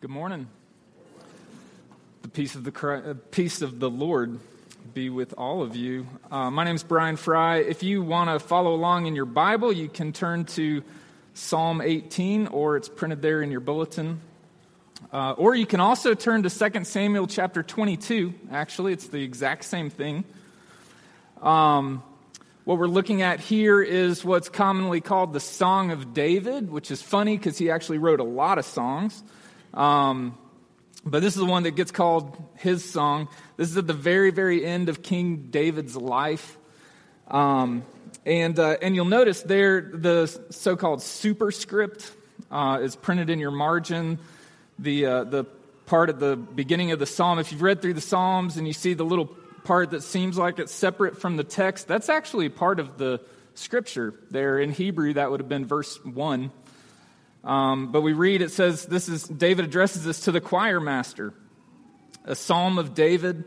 Good morning. The peace of the uh, peace of the Lord be with all of you. Uh, my name is Brian Fry. If you want to follow along in your Bible, you can turn to Psalm 18, or it's printed there in your bulletin. Uh, or you can also turn to 2 Samuel chapter 22. Actually, it's the exact same thing. Um, what we're looking at here is what's commonly called the Song of David, which is funny because he actually wrote a lot of songs. Um, but this is the one that gets called his song. This is at the very, very end of King David's life. Um, and, uh, and you'll notice there the so called superscript uh, is printed in your margin. The, uh, the part at the beginning of the psalm, if you've read through the Psalms and you see the little part that seems like it's separate from the text, that's actually part of the scripture there. In Hebrew, that would have been verse 1. Um, but we read, it says, this is, David addresses this to the choir master, a psalm of David,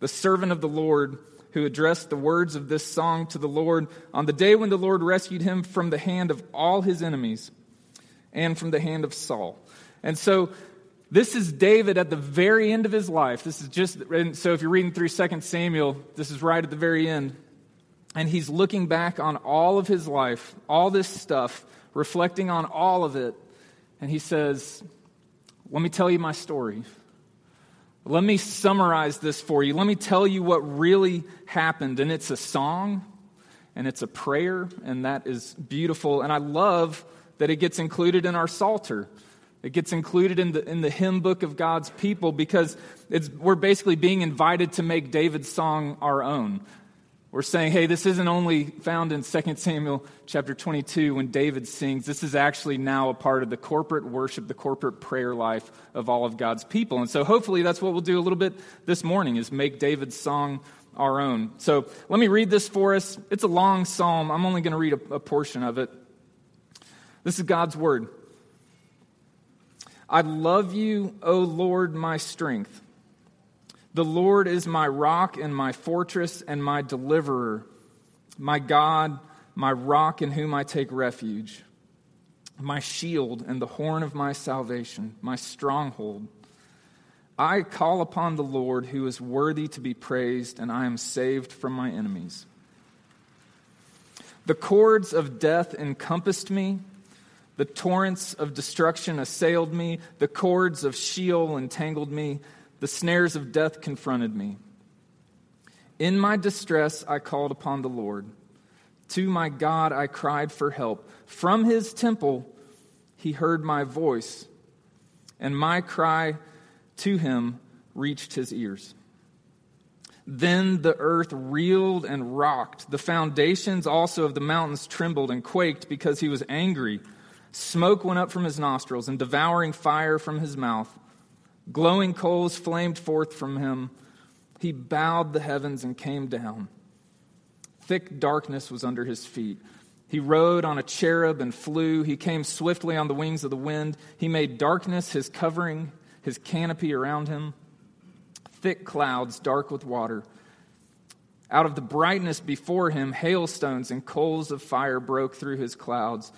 the servant of the Lord, who addressed the words of this song to the Lord on the day when the Lord rescued him from the hand of all his enemies and from the hand of Saul. And so this is David at the very end of his life. This is just, so if you're reading through 2 Samuel, this is right at the very end. And he's looking back on all of his life, all this stuff, reflecting on all of it. And he says, Let me tell you my story. Let me summarize this for you. Let me tell you what really happened. And it's a song and it's a prayer, and that is beautiful. And I love that it gets included in our Psalter. It gets included in the, in the hymn book of God's people because we're basically being invited to make David's song our own. We're saying, hey, this isn't only found in 2 Samuel chapter 22 when David sings. This is actually now a part of the corporate worship, the corporate prayer life of all of God's people. And so hopefully that's what we'll do a little bit this morning is make David's song our own. So let me read this for us. It's a long psalm. I'm only going to read a, a portion of it. This is God's word. I love you, O Lord, my strength. The Lord is my rock and my fortress and my deliverer, my God, my rock in whom I take refuge, my shield and the horn of my salvation, my stronghold. I call upon the Lord who is worthy to be praised, and I am saved from my enemies. The cords of death encompassed me. The torrents of destruction assailed me. The cords of Sheol entangled me. The snares of death confronted me. In my distress, I called upon the Lord. To my God, I cried for help. From his temple, he heard my voice, and my cry to him reached his ears. Then the earth reeled and rocked. The foundations also of the mountains trembled and quaked because he was angry. Smoke went up from his nostrils and devouring fire from his mouth. Glowing coals flamed forth from him. He bowed the heavens and came down. Thick darkness was under his feet. He rode on a cherub and flew. He came swiftly on the wings of the wind. He made darkness his covering, his canopy around him. Thick clouds, dark with water. Out of the brightness before him, hailstones and coals of fire broke through his clouds.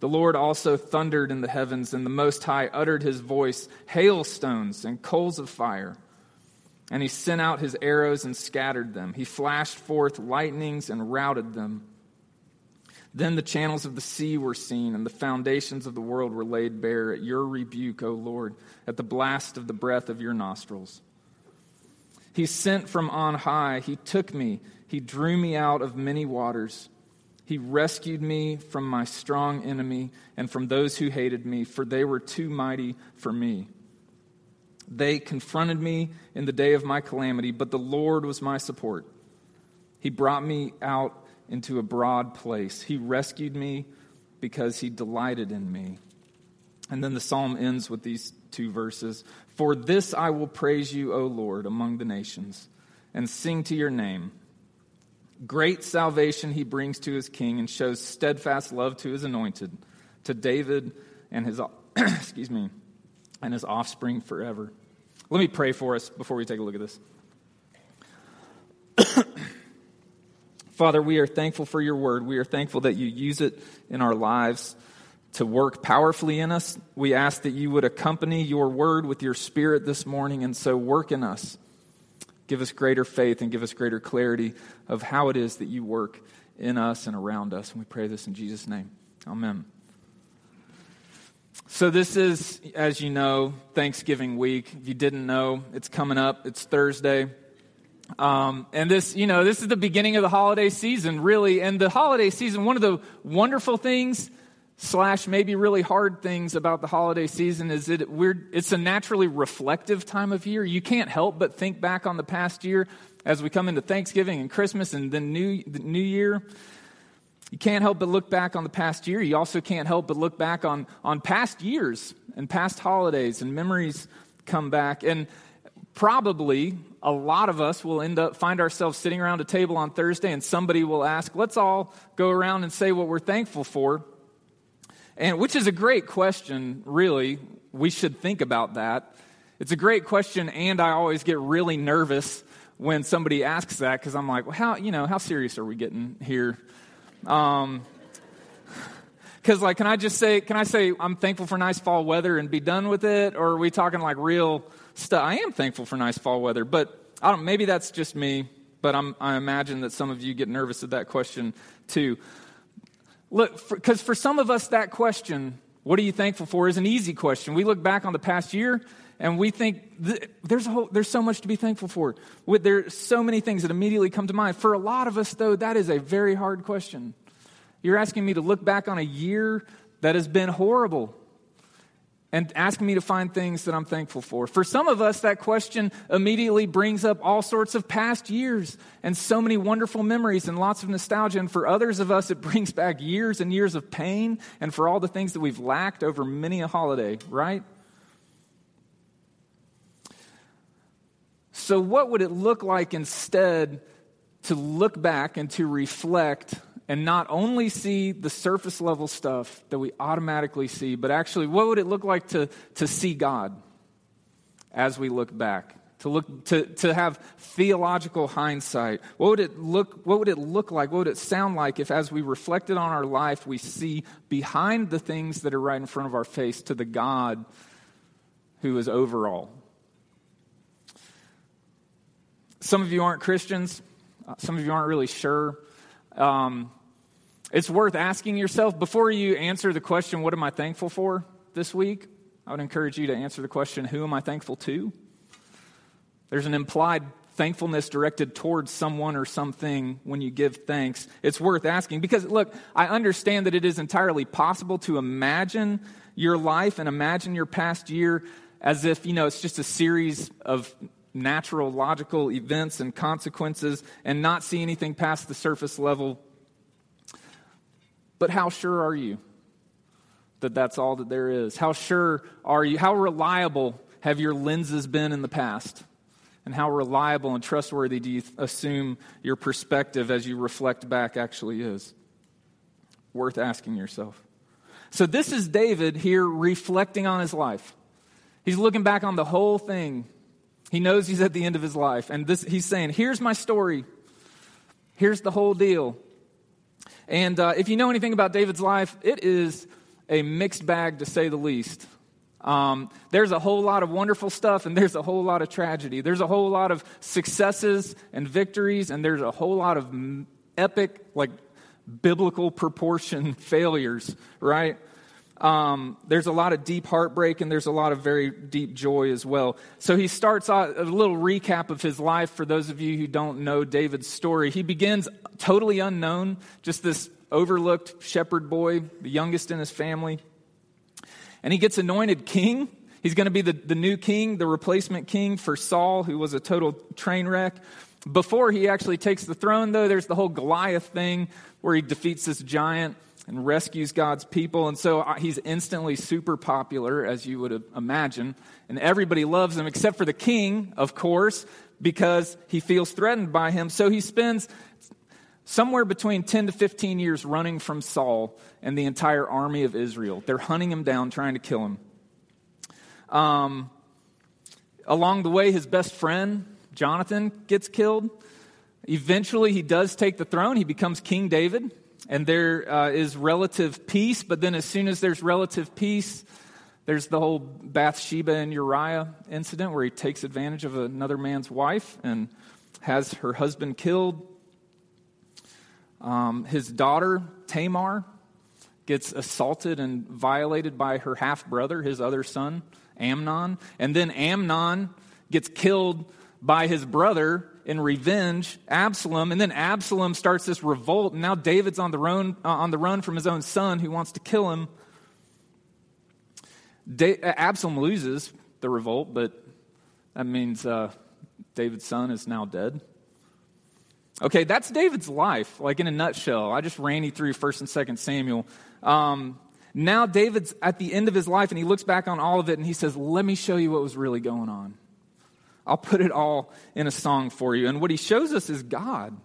The Lord also thundered in the heavens, and the Most High uttered his voice, hailstones and coals of fire. And he sent out his arrows and scattered them. He flashed forth lightnings and routed them. Then the channels of the sea were seen, and the foundations of the world were laid bare at your rebuke, O Lord, at the blast of the breath of your nostrils. He sent from on high, he took me, he drew me out of many waters. He rescued me from my strong enemy and from those who hated me, for they were too mighty for me. They confronted me in the day of my calamity, but the Lord was my support. He brought me out into a broad place. He rescued me because he delighted in me. And then the psalm ends with these two verses For this I will praise you, O Lord, among the nations, and sing to your name. Great salvation he brings to his king and shows steadfast love to his anointed, to David and his excuse me, and his offspring forever. Let me pray for us before we take a look at this. Father, we are thankful for your word. We are thankful that you use it in our lives to work powerfully in us. We ask that you would accompany your word with your spirit this morning, and so work in us. Give us greater faith and give us greater clarity of how it is that you work in us and around us. And we pray this in Jesus' name. Amen. So, this is, as you know, Thanksgiving week. If you didn't know, it's coming up. It's Thursday. Um, and this, you know, this is the beginning of the holiday season, really. And the holiday season, one of the wonderful things slash maybe really hard things about the holiday season is that we're, it's a naturally reflective time of year. You can't help but think back on the past year as we come into Thanksgiving and Christmas and then New, the New Year. You can't help but look back on the past year. You also can't help but look back on, on past years and past holidays, and memories come back. And probably a lot of us will end up find ourselves sitting around a table on Thursday, and somebody will ask, "Let's all go around and say what we're thankful for." And which is a great question, really. We should think about that. It's a great question, and I always get really nervous when somebody asks that because I'm like, well, how you know how serious are we getting here? Um, because like, can I just say, can I say I'm thankful for nice fall weather and be done with it, or are we talking like real stuff? I am thankful for nice fall weather, but I don't. Maybe that's just me, but I'm, I imagine that some of you get nervous at that question too. Look, because for, for some of us, that question, what are you thankful for, is an easy question. We look back on the past year and we think th- there's, whole, there's so much to be thankful for. With, there's so many things that immediately come to mind. For a lot of us, though, that is a very hard question. You're asking me to look back on a year that has been horrible and asking me to find things that I'm thankful for. For some of us, that question immediately brings up all sorts of past years and so many wonderful memories and lots of nostalgia. And for others of us, it brings back years and years of pain and for all the things that we've lacked over many a holiday, right? So, what would it look like instead to look back and to reflect and not only see the surface level stuff that we automatically see, but actually, what would it look like to, to see God as we look back? To, look, to, to have theological hindsight. What would, it look, what would it look like? What would it sound like if, as we reflected on our life, we see behind the things that are right in front of our face to the God who is over all? Some of you aren't Christians. Some of you aren't really sure. Um, it's worth asking yourself before you answer the question, What am I thankful for this week? I would encourage you to answer the question, Who am I thankful to? There's an implied thankfulness directed towards someone or something when you give thanks. It's worth asking because, look, I understand that it is entirely possible to imagine your life and imagine your past year as if, you know, it's just a series of natural, logical events and consequences and not see anything past the surface level but how sure are you that that's all that there is? How sure are you? How reliable have your lenses been in the past? And how reliable and trustworthy do you assume your perspective as you reflect back actually is? Worth asking yourself. So, this is David here reflecting on his life. He's looking back on the whole thing. He knows he's at the end of his life. And this, he's saying, Here's my story. Here's the whole deal. And uh, if you know anything about David's life, it is a mixed bag to say the least. Um, there's a whole lot of wonderful stuff, and there's a whole lot of tragedy. There's a whole lot of successes and victories, and there's a whole lot of epic, like biblical proportion failures, right? Um, there's a lot of deep heartbreak and there's a lot of very deep joy as well. So he starts out a little recap of his life for those of you who don't know David's story. He begins totally unknown, just this overlooked shepherd boy, the youngest in his family. And he gets anointed king. He's going to be the, the new king, the replacement king for Saul, who was a total train wreck. Before he actually takes the throne, though, there's the whole Goliath thing where he defeats this giant and rescues God's people. And so uh, he's instantly super popular, as you would imagine. And everybody loves him, except for the king, of course, because he feels threatened by him. So he spends somewhere between 10 to 15 years running from Saul and the entire army of Israel. They're hunting him down, trying to kill him. Um, along the way, his best friend, Jonathan, gets killed. Eventually, he does take the throne. He becomes King David and there uh, is relative peace, but then as soon as there's relative peace, there's the whole Bathsheba and Uriah incident where he takes advantage of another man's wife and has her husband killed. Um, his daughter, Tamar, gets assaulted and violated by her half brother, his other son, Amnon. And then Amnon gets killed by his brother in revenge, Absalom. And then Absalom starts this revolt. And now David's on the run, uh, on the run from his own son who wants to kill him. Da- Absalom loses the revolt, but that means uh, David's son is now dead. Okay, that's David's life, like in a nutshell. I just ran you through 1st and 2nd Samuel. Um, now David's at the end of his life and he looks back on all of it and he says, Let me show you what was really going on. I'll put it all in a song for you. And what he shows us is God.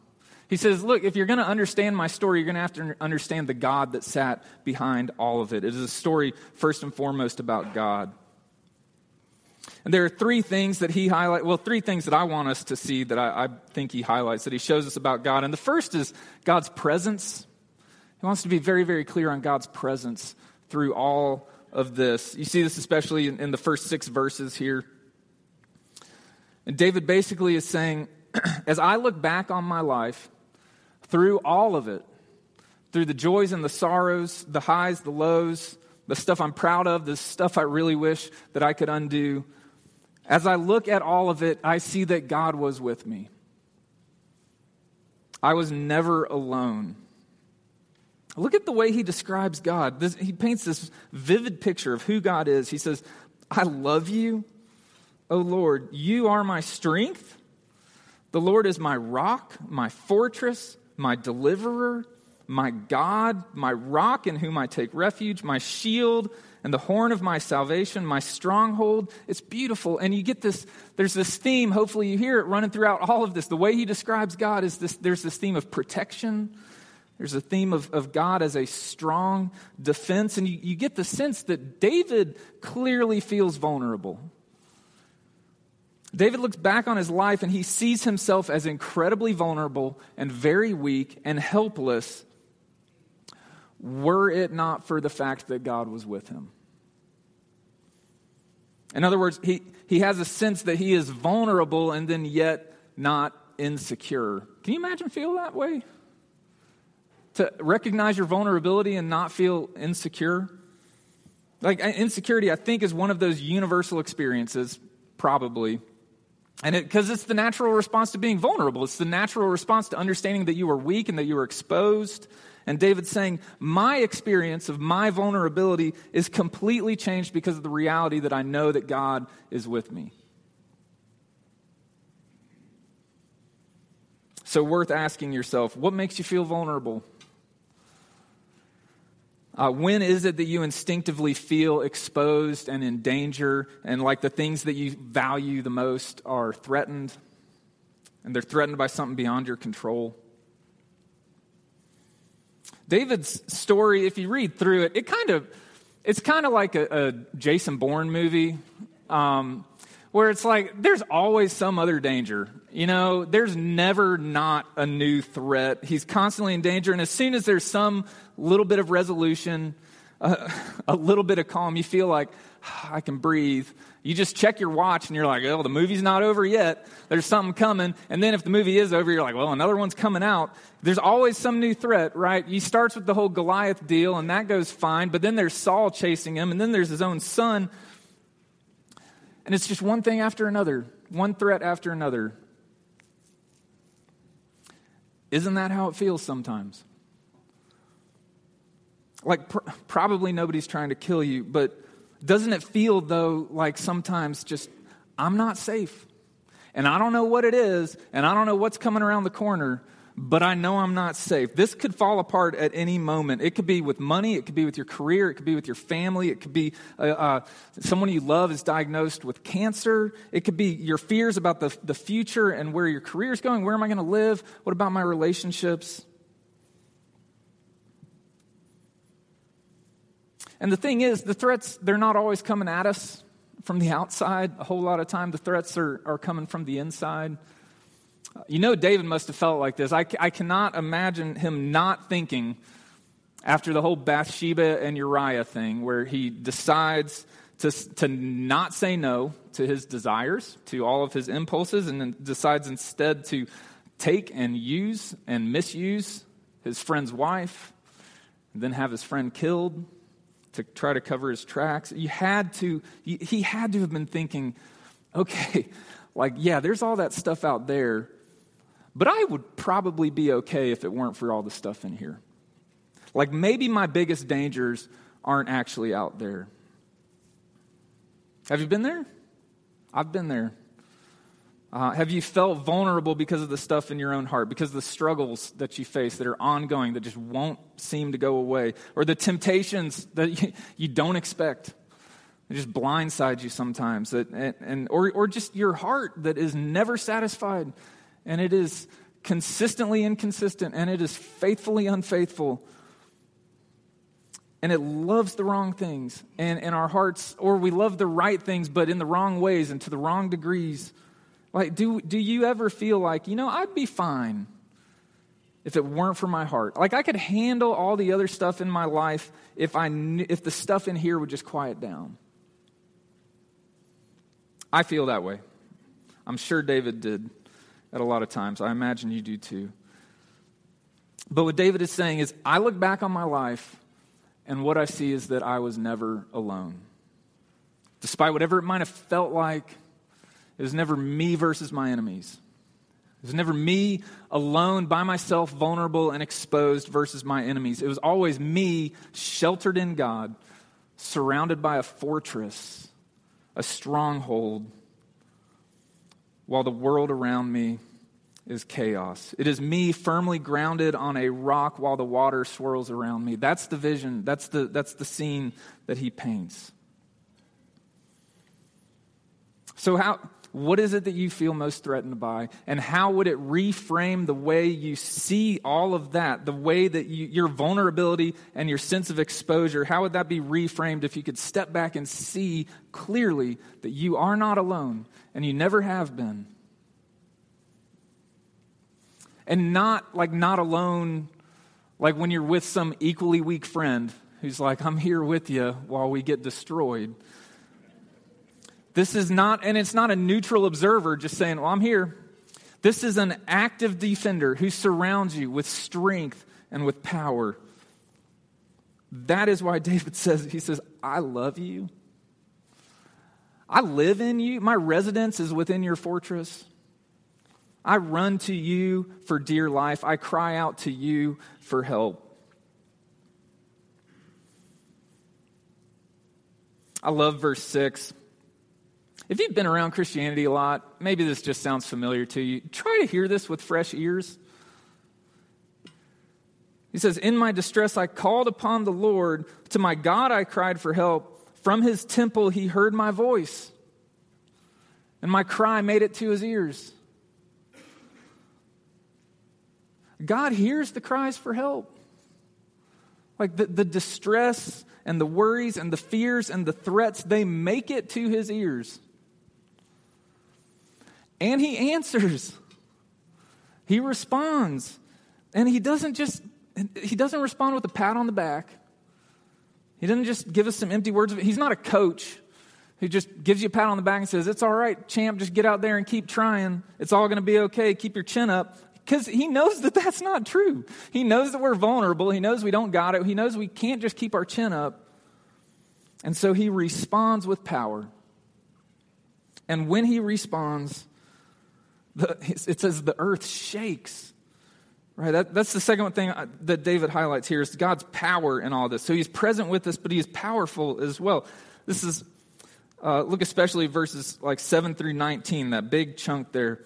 He says, Look, if you're going to understand my story, you're going to have to understand the God that sat behind all of it. It is a story, first and foremost, about God. And there are three things that he highlights, well, three things that I want us to see that I, I think he highlights, that he shows us about God. And the first is God's presence. He wants to be very, very clear on God's presence through all of this. You see this especially in, in the first six verses here. And David basically is saying, as I look back on my life, through all of it, through the joys and the sorrows, the highs, the lows, the stuff I'm proud of, the stuff I really wish that I could undo, as I look at all of it, I see that God was with me. I was never alone. Look at the way he describes God. This, he paints this vivid picture of who God is. He says, I love you, O Lord. You are my strength. The Lord is my rock, my fortress, my deliverer, my God, my rock in whom I take refuge, my shield and the horn of my salvation, my stronghold. It's beautiful. And you get this, there's this theme, hopefully you hear it running throughout all of this. The way he describes God is this, there's this theme of protection. There's a theme of, of God as a strong defense. And you, you get the sense that David clearly feels vulnerable. David looks back on his life and he sees himself as incredibly vulnerable and very weak and helpless were it not for the fact that God was with him. In other words, he, he has a sense that he is vulnerable and then yet not insecure. Can you imagine feel that way? To recognize your vulnerability and not feel insecure? Like insecurity, I think, is one of those universal experiences, probably. And because it, it's the natural response to being vulnerable. It's the natural response to understanding that you are weak and that you are exposed and David's saying, My experience of my vulnerability is completely changed because of the reality that I know that God is with me. So, worth asking yourself what makes you feel vulnerable? Uh, when is it that you instinctively feel exposed and in danger, and like the things that you value the most are threatened, and they're threatened by something beyond your control? David's story, if you read through it, it kind of, it's kind of like a, a Jason Bourne movie, um, where it's like there's always some other danger. You know, there's never not a new threat. He's constantly in danger, and as soon as there's some little bit of resolution, uh, a little bit of calm, you feel like I can breathe. You just check your watch and you're like, oh, the movie's not over yet. There's something coming. And then if the movie is over, you're like, well, another one's coming out. There's always some new threat, right? He starts with the whole Goliath deal and that goes fine. But then there's Saul chasing him and then there's his own son. And it's just one thing after another, one threat after another. Isn't that how it feels sometimes? Like, pr- probably nobody's trying to kill you, but doesn't it feel, though, like sometimes just, I'm not safe? And I don't know what it is, and I don't know what's coming around the corner, but I know I'm not safe. This could fall apart at any moment. It could be with money, it could be with your career, it could be with your family, it could be uh, uh, someone you love is diagnosed with cancer, it could be your fears about the, the future and where your career is going. Where am I going to live? What about my relationships? And the thing is, the threats, they're not always coming at us from the outside. A whole lot of time, the threats are, are coming from the inside. You know, David must have felt like this. I, I cannot imagine him not thinking after the whole Bathsheba and Uriah thing, where he decides to, to not say no to his desires, to all of his impulses, and then decides instead to take and use and misuse his friend's wife, and then have his friend killed to try to cover his tracks. You had to, he had to have been thinking, okay, like, yeah, there's all that stuff out there, but I would probably be okay if it weren't for all the stuff in here. Like maybe my biggest dangers aren't actually out there. Have you been there? I've been there. Uh, have you felt vulnerable because of the stuff in your own heart, because of the struggles that you face that are ongoing, that just won't seem to go away, or the temptations that you, you don't expect? It just blindsides you sometimes, that, and, and, or, or just your heart that is never satisfied and it is consistently inconsistent, and it is faithfully unfaithful. And it loves the wrong things and in our hearts, or we love the right things, but in the wrong ways and to the wrong degrees. Like, do, do you ever feel like, you know, I'd be fine if it weren't for my heart? Like, I could handle all the other stuff in my life if, I knew, if the stuff in here would just quiet down. I feel that way. I'm sure David did at a lot of times. I imagine you do too. But what David is saying is, I look back on my life, and what I see is that I was never alone. Despite whatever it might have felt like, it was never me versus my enemies. It was never me alone by myself, vulnerable and exposed versus my enemies. It was always me sheltered in God, surrounded by a fortress, a stronghold while the world around me is chaos. It is me firmly grounded on a rock while the water swirls around me. That's the vision, that's the, that's the scene that he paints. So, how, what is it that you feel most threatened by? And how would it reframe the way you see all of that, the way that you, your vulnerability and your sense of exposure, how would that be reframed if you could step back and see clearly that you are not alone and you never have been? And not like not alone, like when you're with some equally weak friend who's like, I'm here with you while we get destroyed this is not, and it's not a neutral observer just saying, Well, I'm here. This is an active defender who surrounds you with strength and with power. That is why David says, He says, I love you. I live in you. My residence is within your fortress. I run to you for dear life. I cry out to you for help. I love verse 6. If you've been around Christianity a lot, maybe this just sounds familiar to you. Try to hear this with fresh ears. He says, In my distress, I called upon the Lord. To my God, I cried for help. From his temple, he heard my voice, and my cry made it to his ears. God hears the cries for help. Like the, the distress and the worries and the fears and the threats, they make it to his ears. And he answers. He responds. And he doesn't just he doesn't respond with a pat on the back. He doesn't just give us some empty words. He's not a coach who just gives you a pat on the back and says, It's all right, champ, just get out there and keep trying. It's all going to be okay. Keep your chin up. Because he knows that that's not true. He knows that we're vulnerable. He knows we don't got it. He knows we can't just keep our chin up. And so he responds with power. And when he responds, the, it says the earth shakes. Right? That, that's the second thing that David highlights here is God's power in all this. So he's present with us, but he is powerful as well. This is, uh, look especially verses like 7 through 19, that big chunk there.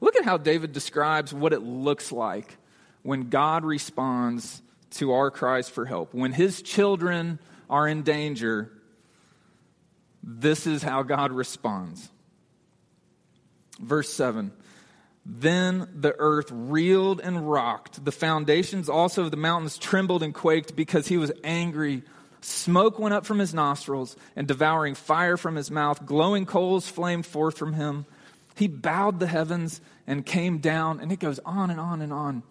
Look at how David describes what it looks like when God responds to our cries for help. When his children are in danger, this is how God responds. Verse 7 Then the earth reeled and rocked. The foundations also of the mountains trembled and quaked because he was angry. Smoke went up from his nostrils, and devouring fire from his mouth, glowing coals flamed forth from him. He bowed the heavens and came down, and it goes on and on and on.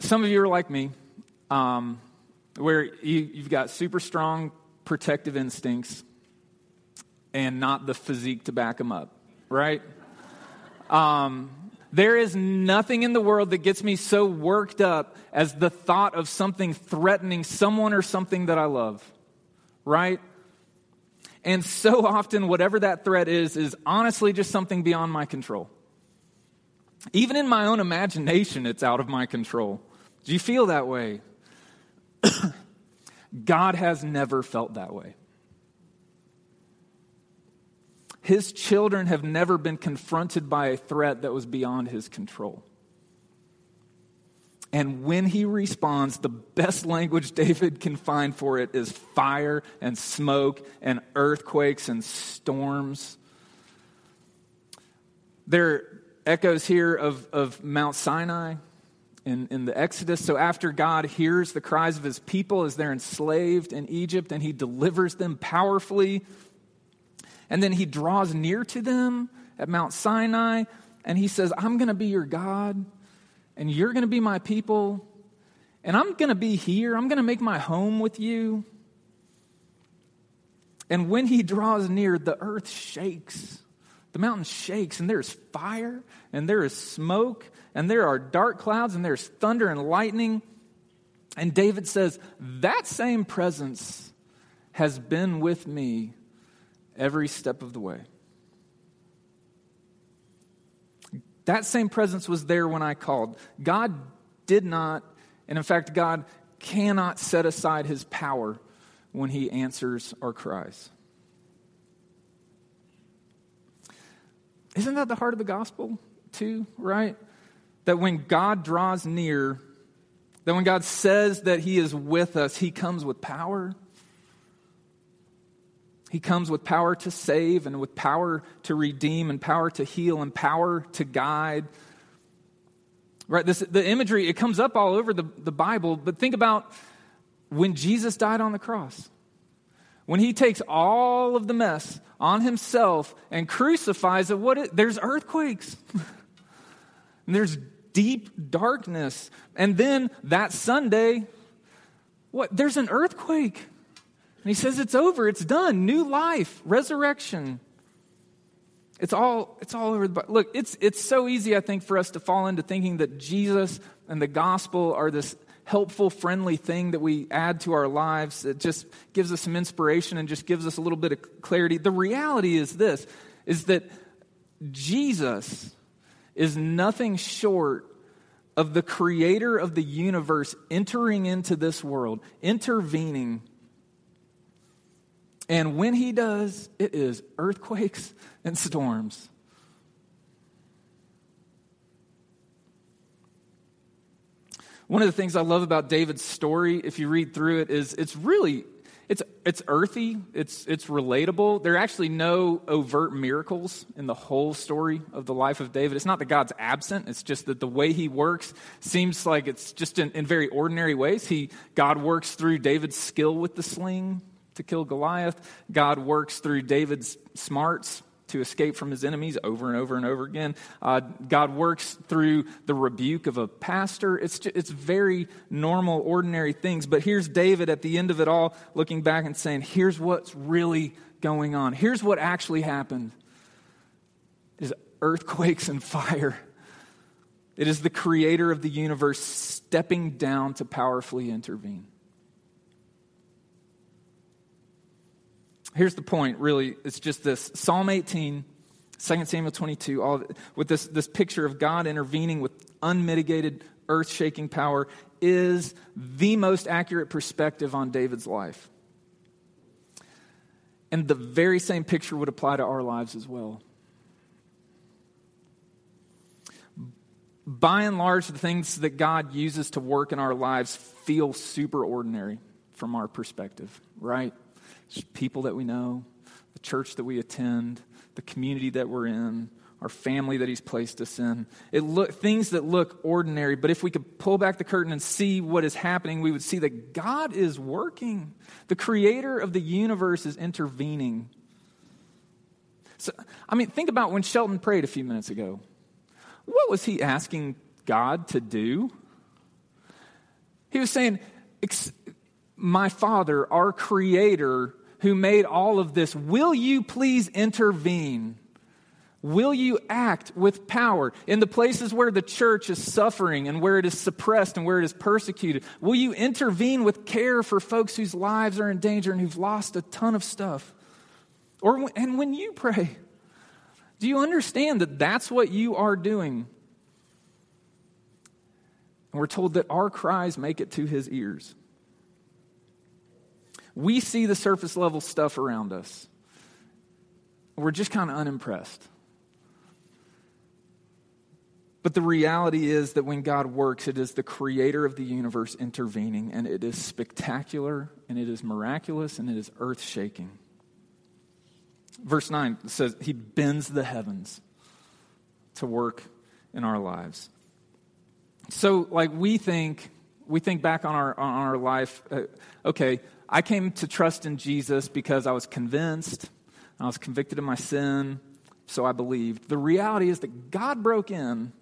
Some of you are like me, um, where you, you've got super strong protective instincts and not the physique to back them up, right? Um, there is nothing in the world that gets me so worked up as the thought of something threatening someone or something that I love, right? And so often, whatever that threat is, is honestly just something beyond my control. Even in my own imagination, it's out of my control. Do you feel that way? God has never felt that way. His children have never been confronted by a threat that was beyond his control. And when he responds, the best language David can find for it is fire and smoke and earthquakes and storms. There are echoes here of, of Mount Sinai in, in the Exodus. So after God hears the cries of his people as they're enslaved in Egypt and he delivers them powerfully and then he draws near to them at Mount Sinai and he says, I'm going to be your God and you're going to be my people and I'm going to be here. I'm going to make my home with you. And when he draws near, the earth shakes. The mountain shakes, and there's fire, and there is smoke, and there are dark clouds, and there's thunder and lightning. And David says, That same presence has been with me every step of the way. That same presence was there when I called. God did not, and in fact, God cannot set aside his power when he answers our cries. Isn't that the heart of the gospel, too, right? That when God draws near, that when God says that he is with us, he comes with power he comes with power to save and with power to redeem and power to heal and power to guide. Right? This, the imagery, it comes up all over the, the Bible, but think about when Jesus died on the cross. When he takes all of the mess on himself and crucifies it, what it, there's earthquakes. there's deep darkness. And then that Sunday, what? There's an earthquake. And he says it's over, it's done, new life, resurrection. It's all, it's all over the Look, it's, it's so easy, I think, for us to fall into thinking that Jesus and the gospel are this helpful, friendly thing that we add to our lives. that just gives us some inspiration and just gives us a little bit of clarity. The reality is this, is that Jesus is nothing short of the creator of the universe entering into this world, intervening and when he does, it is earthquakes and storms. One of the things I love about David's story, if you read through it, is it's really it's it's earthy, it's it's relatable. There are actually no overt miracles in the whole story of the life of David. It's not that God's absent, it's just that the way he works seems like it's just in, in very ordinary ways. He God works through David's skill with the sling to kill Goliath. God works through David's smarts to escape from his enemies over and over and over again. Uh, God works through the rebuke of a pastor. It's, just, it's very normal, ordinary things. But here's David at the end of it all looking back and saying, here's what's really going on. Here's what actually happened is earthquakes and fire. It is the creator of the universe stepping down to powerfully intervene. Here's the point, really. It's just this Psalm 18, 2 Samuel 22, all with this, this picture of God intervening with unmitigated, earth shaking power is the most accurate perspective on David's life. And the very same picture would apply to our lives as well. By and large, the things that God uses to work in our lives feel super ordinary from our perspective, right? People that we know, the church that we attend, the community that we're in, our family that he's placed us in. It look, things that look ordinary, but if we could pull back the curtain and see what is happening, we would see that God is working. The creator of the universe is intervening. So, I mean, think about when Shelton prayed a few minutes ago. What was he asking God to do? He was saying, My Father, our Creator, who made all of this, will you please intervene? Will you act with power in the places where the church is suffering and where it is suppressed and where it is persecuted? Will you intervene with care for folks whose lives are in danger and who've lost a ton of stuff? Or, and when you pray, do you understand that that's what you are doing? And we're told that our cries make it to his ears. We see the surface level stuff around us. We're just kind of unimpressed. But the reality is that when God works, it is the creator of the universe intervening, and it is spectacular, and it is miraculous, and it is earth shaking. Verse 9 says, He bends the heavens to work in our lives. So, like, we think, we think back on our, on our life, uh, okay, I came to trust in Jesus because I was convinced, I was convicted of my sin, so I believed. The reality is that God broke in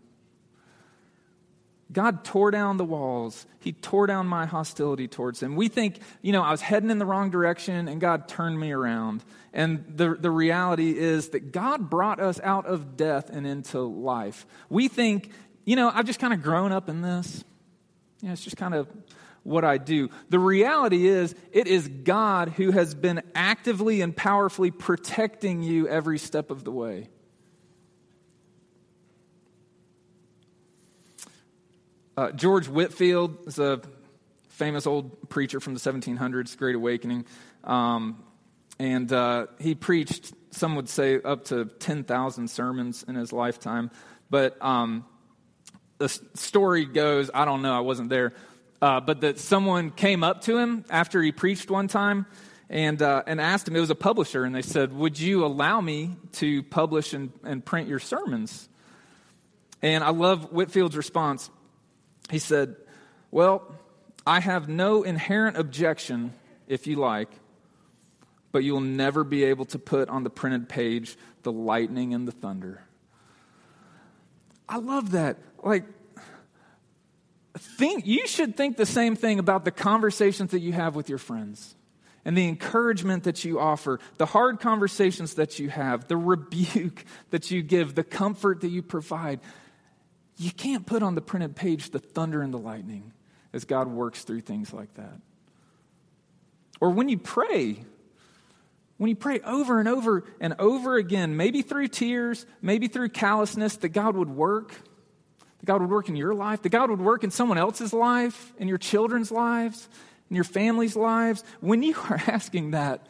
God tore down the walls. He tore down my hostility towards him. We think, you know, I was heading in the wrong direction and God turned me around. And the, the reality is that God brought us out of death and into life. We think, you know, I've just kind of grown up in this. Yeah, it's just kind of what I do. The reality is, it is God who has been actively and powerfully protecting you every step of the way. Uh, George Whitefield is a famous old preacher from the 1700s, Great Awakening. Um, and uh, he preached, some would say, up to 10,000 sermons in his lifetime. But um, the story goes, I don't know, I wasn't there, uh, but that someone came up to him after he preached one time and, uh, and asked him, it was a publisher, and they said, Would you allow me to publish and, and print your sermons? And I love Whitefield's response. He said, Well, I have no inherent objection, if you like, but you'll never be able to put on the printed page the lightning and the thunder. I love that. Like, think you should think the same thing about the conversations that you have with your friends and the encouragement that you offer, the hard conversations that you have, the rebuke that you give, the comfort that you provide. You can't put on the printed page the thunder and the lightning as God works through things like that. Or when you pray, when you pray over and over and over again, maybe through tears, maybe through callousness, that God would work, that God would work in your life, that God would work in someone else's life, in your children's lives, in your family's lives, when you are asking that,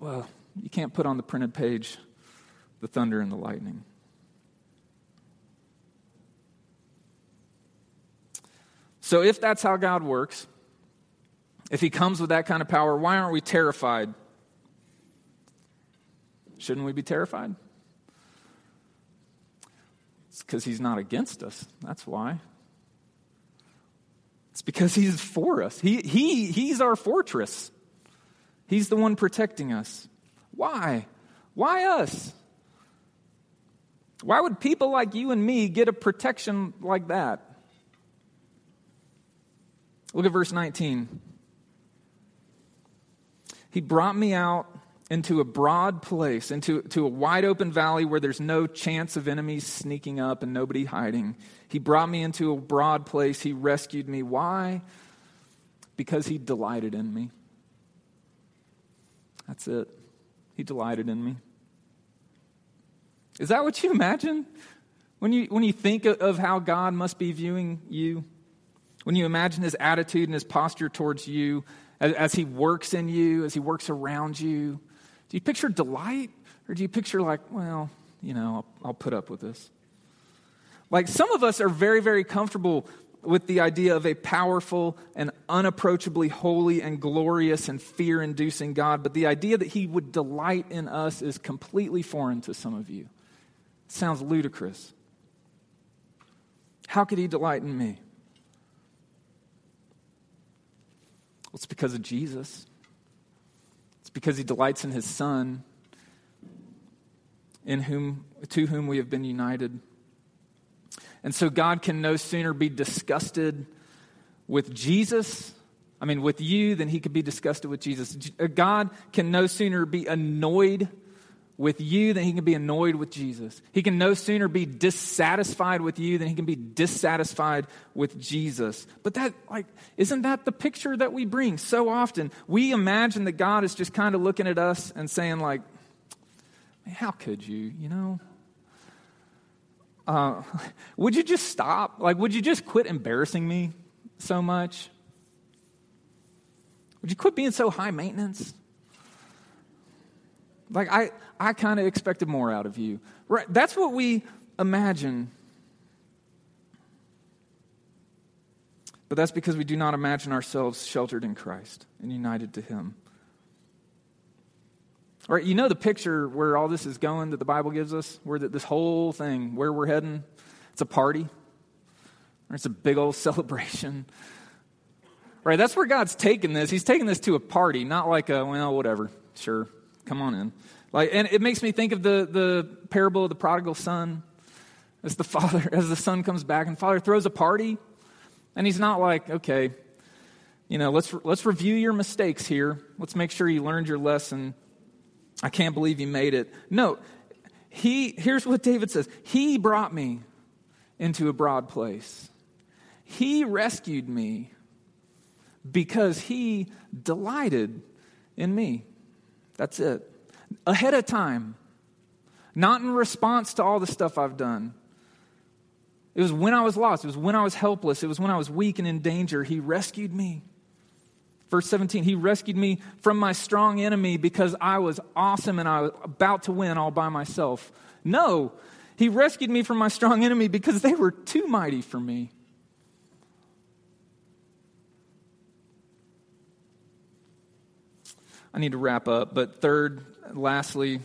well, you can't put on the printed page the thunder and the lightning. So, if that's how God works, if He comes with that kind of power, why aren't we terrified? Shouldn't we be terrified? It's because He's not against us. That's why. It's because He's for us. He, he, he's our fortress, He's the one protecting us. Why? Why us? Why would people like you and me get a protection like that? Look at verse 19. He brought me out into a broad place, into to a wide open valley where there's no chance of enemies sneaking up and nobody hiding. He brought me into a broad place. He rescued me. Why? Because he delighted in me. That's it. He delighted in me. Is that what you imagine when you, when you think of how God must be viewing you? When you imagine his attitude and his posture towards you as, as, he works in you, as he works around you, do you picture delight or do you picture, like, well, you know, I'll, I'll put up with this? Like, some of us are very, very comfortable with the idea of a powerful and unapproachably holy and glorious and fear inducing God, but the idea that he would delight in us is completely foreign to some of you. It sounds ludicrous. How could he delight in me? Well, it's because of Jesus. It's because he delights in his son. in whom, to whom we have been united. And so God can no sooner be disgusted with Jesus, I mean, with you, than he could be disgusted with Jesus. Uh, God can no sooner be annoyed with you than he can be annoyed with Jesus. He can no sooner be dissatisfied with you than he can be dissatisfied with Jesus. But that, like, isn't that the picture that we bring so often? We imagine that God is just kind of looking at us and saying, like, how could you, you know? Uh, would you just stop? Like, would you just quit embarrassing me so much? Would you quit being so high maintenance? Like, I, I kind of expected more out of you. Right? That's what we imagine. But that's because we do not imagine ourselves sheltered in Christ and united to Him. All right, you know the picture where all this is going that the Bible gives us? Where this whole thing, where we're heading? It's a party. It's a big old celebration. Right, that's where God's taking this. He's taking this to a party, not like a, well, whatever, sure, come on in. Like, and it makes me think of the, the parable of the prodigal son. As the father, as the son comes back, and father throws a party, and he's not like, okay, you know, let's let's review your mistakes here. Let's make sure you learned your lesson. I can't believe you made it. No, he. Here's what David says. He brought me into a broad place. He rescued me because he delighted in me. That's it ahead of time, not in response to all the stuff I've done. It was when I was lost. It was when I was helpless. It was when I was weak and in danger. He rescued me. Verse 17, He rescued me from my strong enemy because I was awesome and I was about to win all by myself. No, He rescued me from my strong enemy because they were too mighty for me. I need to wrap up, but third, lastly,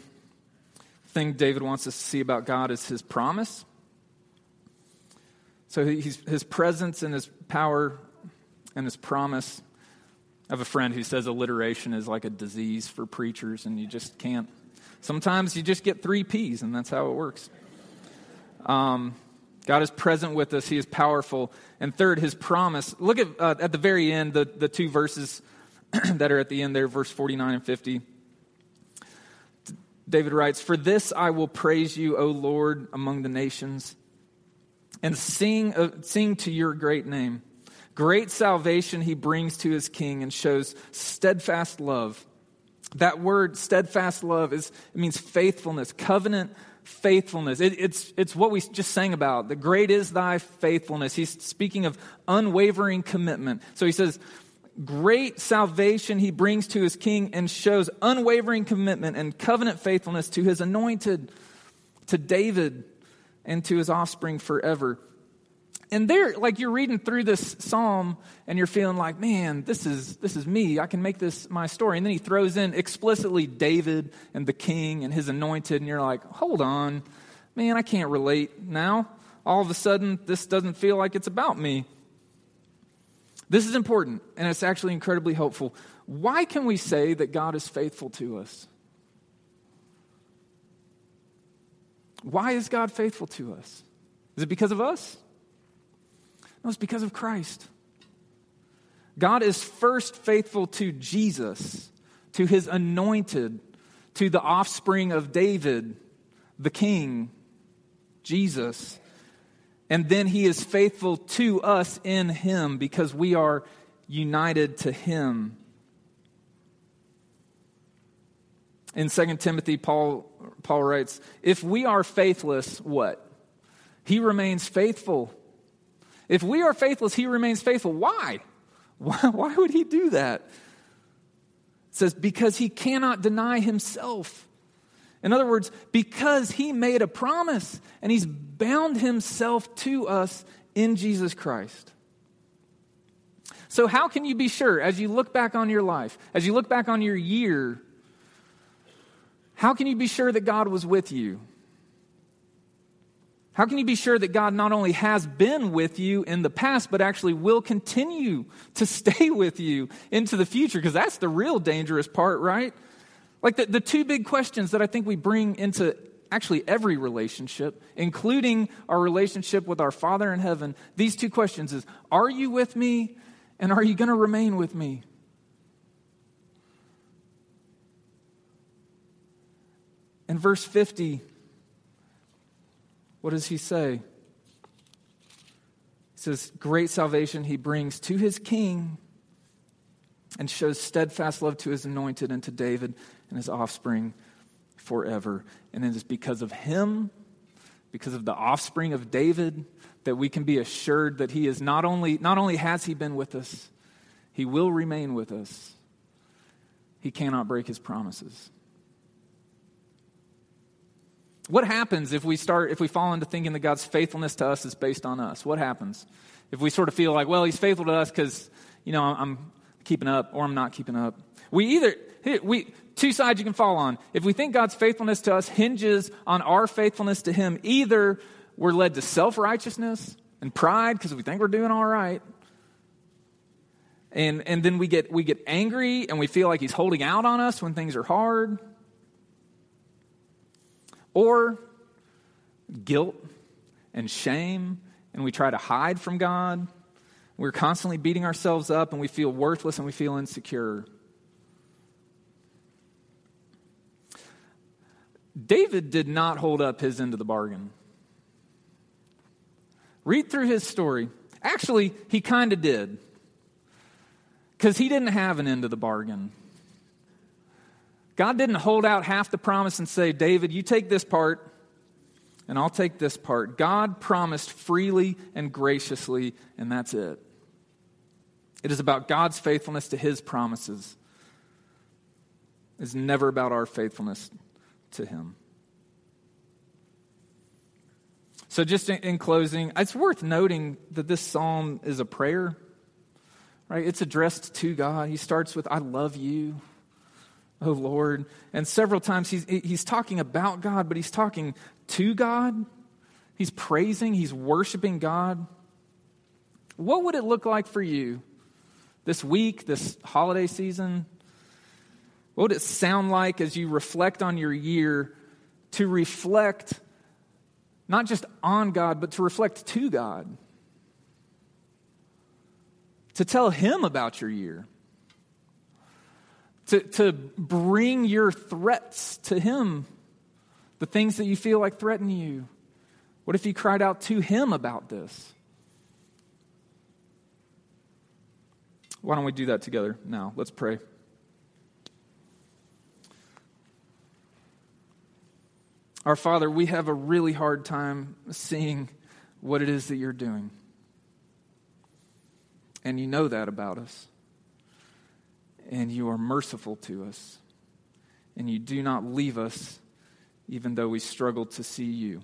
thing David wants us to see about God is his promise. So his presence and his power and his promise. I have a friend who says alliteration is like a disease for preachers, and you just can't. Sometimes you just get three P's, and that's how it works. Um, God is present with us, He is powerful. And third, His promise. Look at, uh, at the very end, the, the two verses that are at the end there, verse 49 and 50. David writes, For this I will praise you, O Lord, among the nations, and sing, uh, sing to your great name. Great salvation he brings to his king and shows steadfast love. That word, steadfast love, is, it means faithfulness, covenant faithfulness. It, it's, it's what we just sang about. The great is thy faithfulness. He's speaking of unwavering commitment. So he says, great salvation he brings to his king and shows unwavering commitment and covenant faithfulness to his anointed, to David, and to his offspring forever. And there, like you're reading through this psalm and you're feeling like, man, this is this is me. I can make this my story. And then he throws in explicitly David and the king and his anointed, and you're like, hold on, man, I can't relate now. All of a sudden, this doesn't feel like it's about me. This is important, and it's actually incredibly helpful. Why can we say that God is faithful to us? Why is God faithful to us? Is it because of us? No, it's because of Christ. God is first faithful to Jesus, to his anointed, to the offspring of David, the king, Jesus. And then he is faithful to us in him because we are united to him. In 2 Timothy, Paul, Paul writes, If we are faithless, what? He remains faithful. If we are faithless, he remains faithful. Why? Why, why would he do that? It says, Because he cannot deny himself. In other words, because he made a promise and he's bound himself to us in Jesus Christ. So, how can you be sure as you look back on your life, as you look back on your year, how can you be sure that God was with you? How can you be sure that God not only has been with you in the past, but actually will continue to stay with you into the future? Because that's the real dangerous part, right? Like the, the two big questions that I think we bring into actually every relationship, including our relationship with our Father in heaven, these two questions is are you with me and are you going to remain with me? In verse 50, what does he say? He says, Great salvation he brings to his king and shows steadfast love to his anointed and to David and his offspring forever. And it is because of him, because of the offspring of David, that we can be assured that he is not only, not only has he been with us, he will remain with us. He cannot break his promises. What happens if we start, if we fall into thinking that God's faithfulness to us is based on us? What happens? If we sort of feel like, well, he's faithful to us because, you know, I'm keeping up or I'm not keeping up. We either, we, two sides you can fall on. If we think God's faithfulness to us hinges on our faithfulness to him, either we're led to self righteousness and pride because we think we're doing all right. And, and then we get, we get angry and we feel like he's holding out on us when things are hard or guilt and shame, and we try to hide from God. We're constantly beating ourselves up, and we feel worthless and we feel insecure. David did not hold up his end of the bargain. Read through his story. Actually, he kind of did. Because he didn't have an end of the bargain. God didn't hold out half the promise and say, David, you take this part and I'll take this part. God promised freely and graciously, and that's it. It is about God's faithfulness to his promises. It's never about our faithfulness to him. So, just in closing, it's worth noting that this psalm is a prayer, right? It's addressed to God. He starts with, I love you. Oh Lord. And several times he's, he's talking about God, but he's talking to God. He's praising, he's worshiping God. What would it look like for you this week, this holiday season? What would it sound like as you reflect on your year to reflect not just on God, but to reflect to God? To tell Him about your year to, to bring your threats to Him, the things that you feel like threaten you. What if you cried out to Him about this? Why don't we do that together now? Let's pray. Our Father, we have a really hard time seeing what it is that you're doing. And you know that about us and you are merciful to us, and you do not leave us even though we struggle to see you.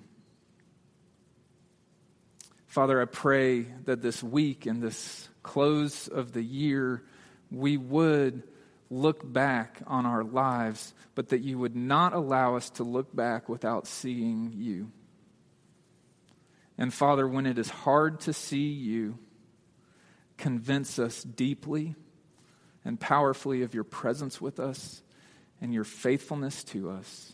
Father, I pray that this week and this close of the year, we would look back on our lives, but that you would not allow us to look back without seeing you. And Father, when it is hard to see you, convince us deeply and powerfully of your presence with us and your faithfulness to us.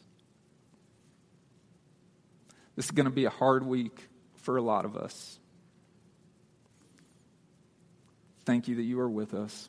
This is going to be a hard week for a lot of us. Thank you that you are with us.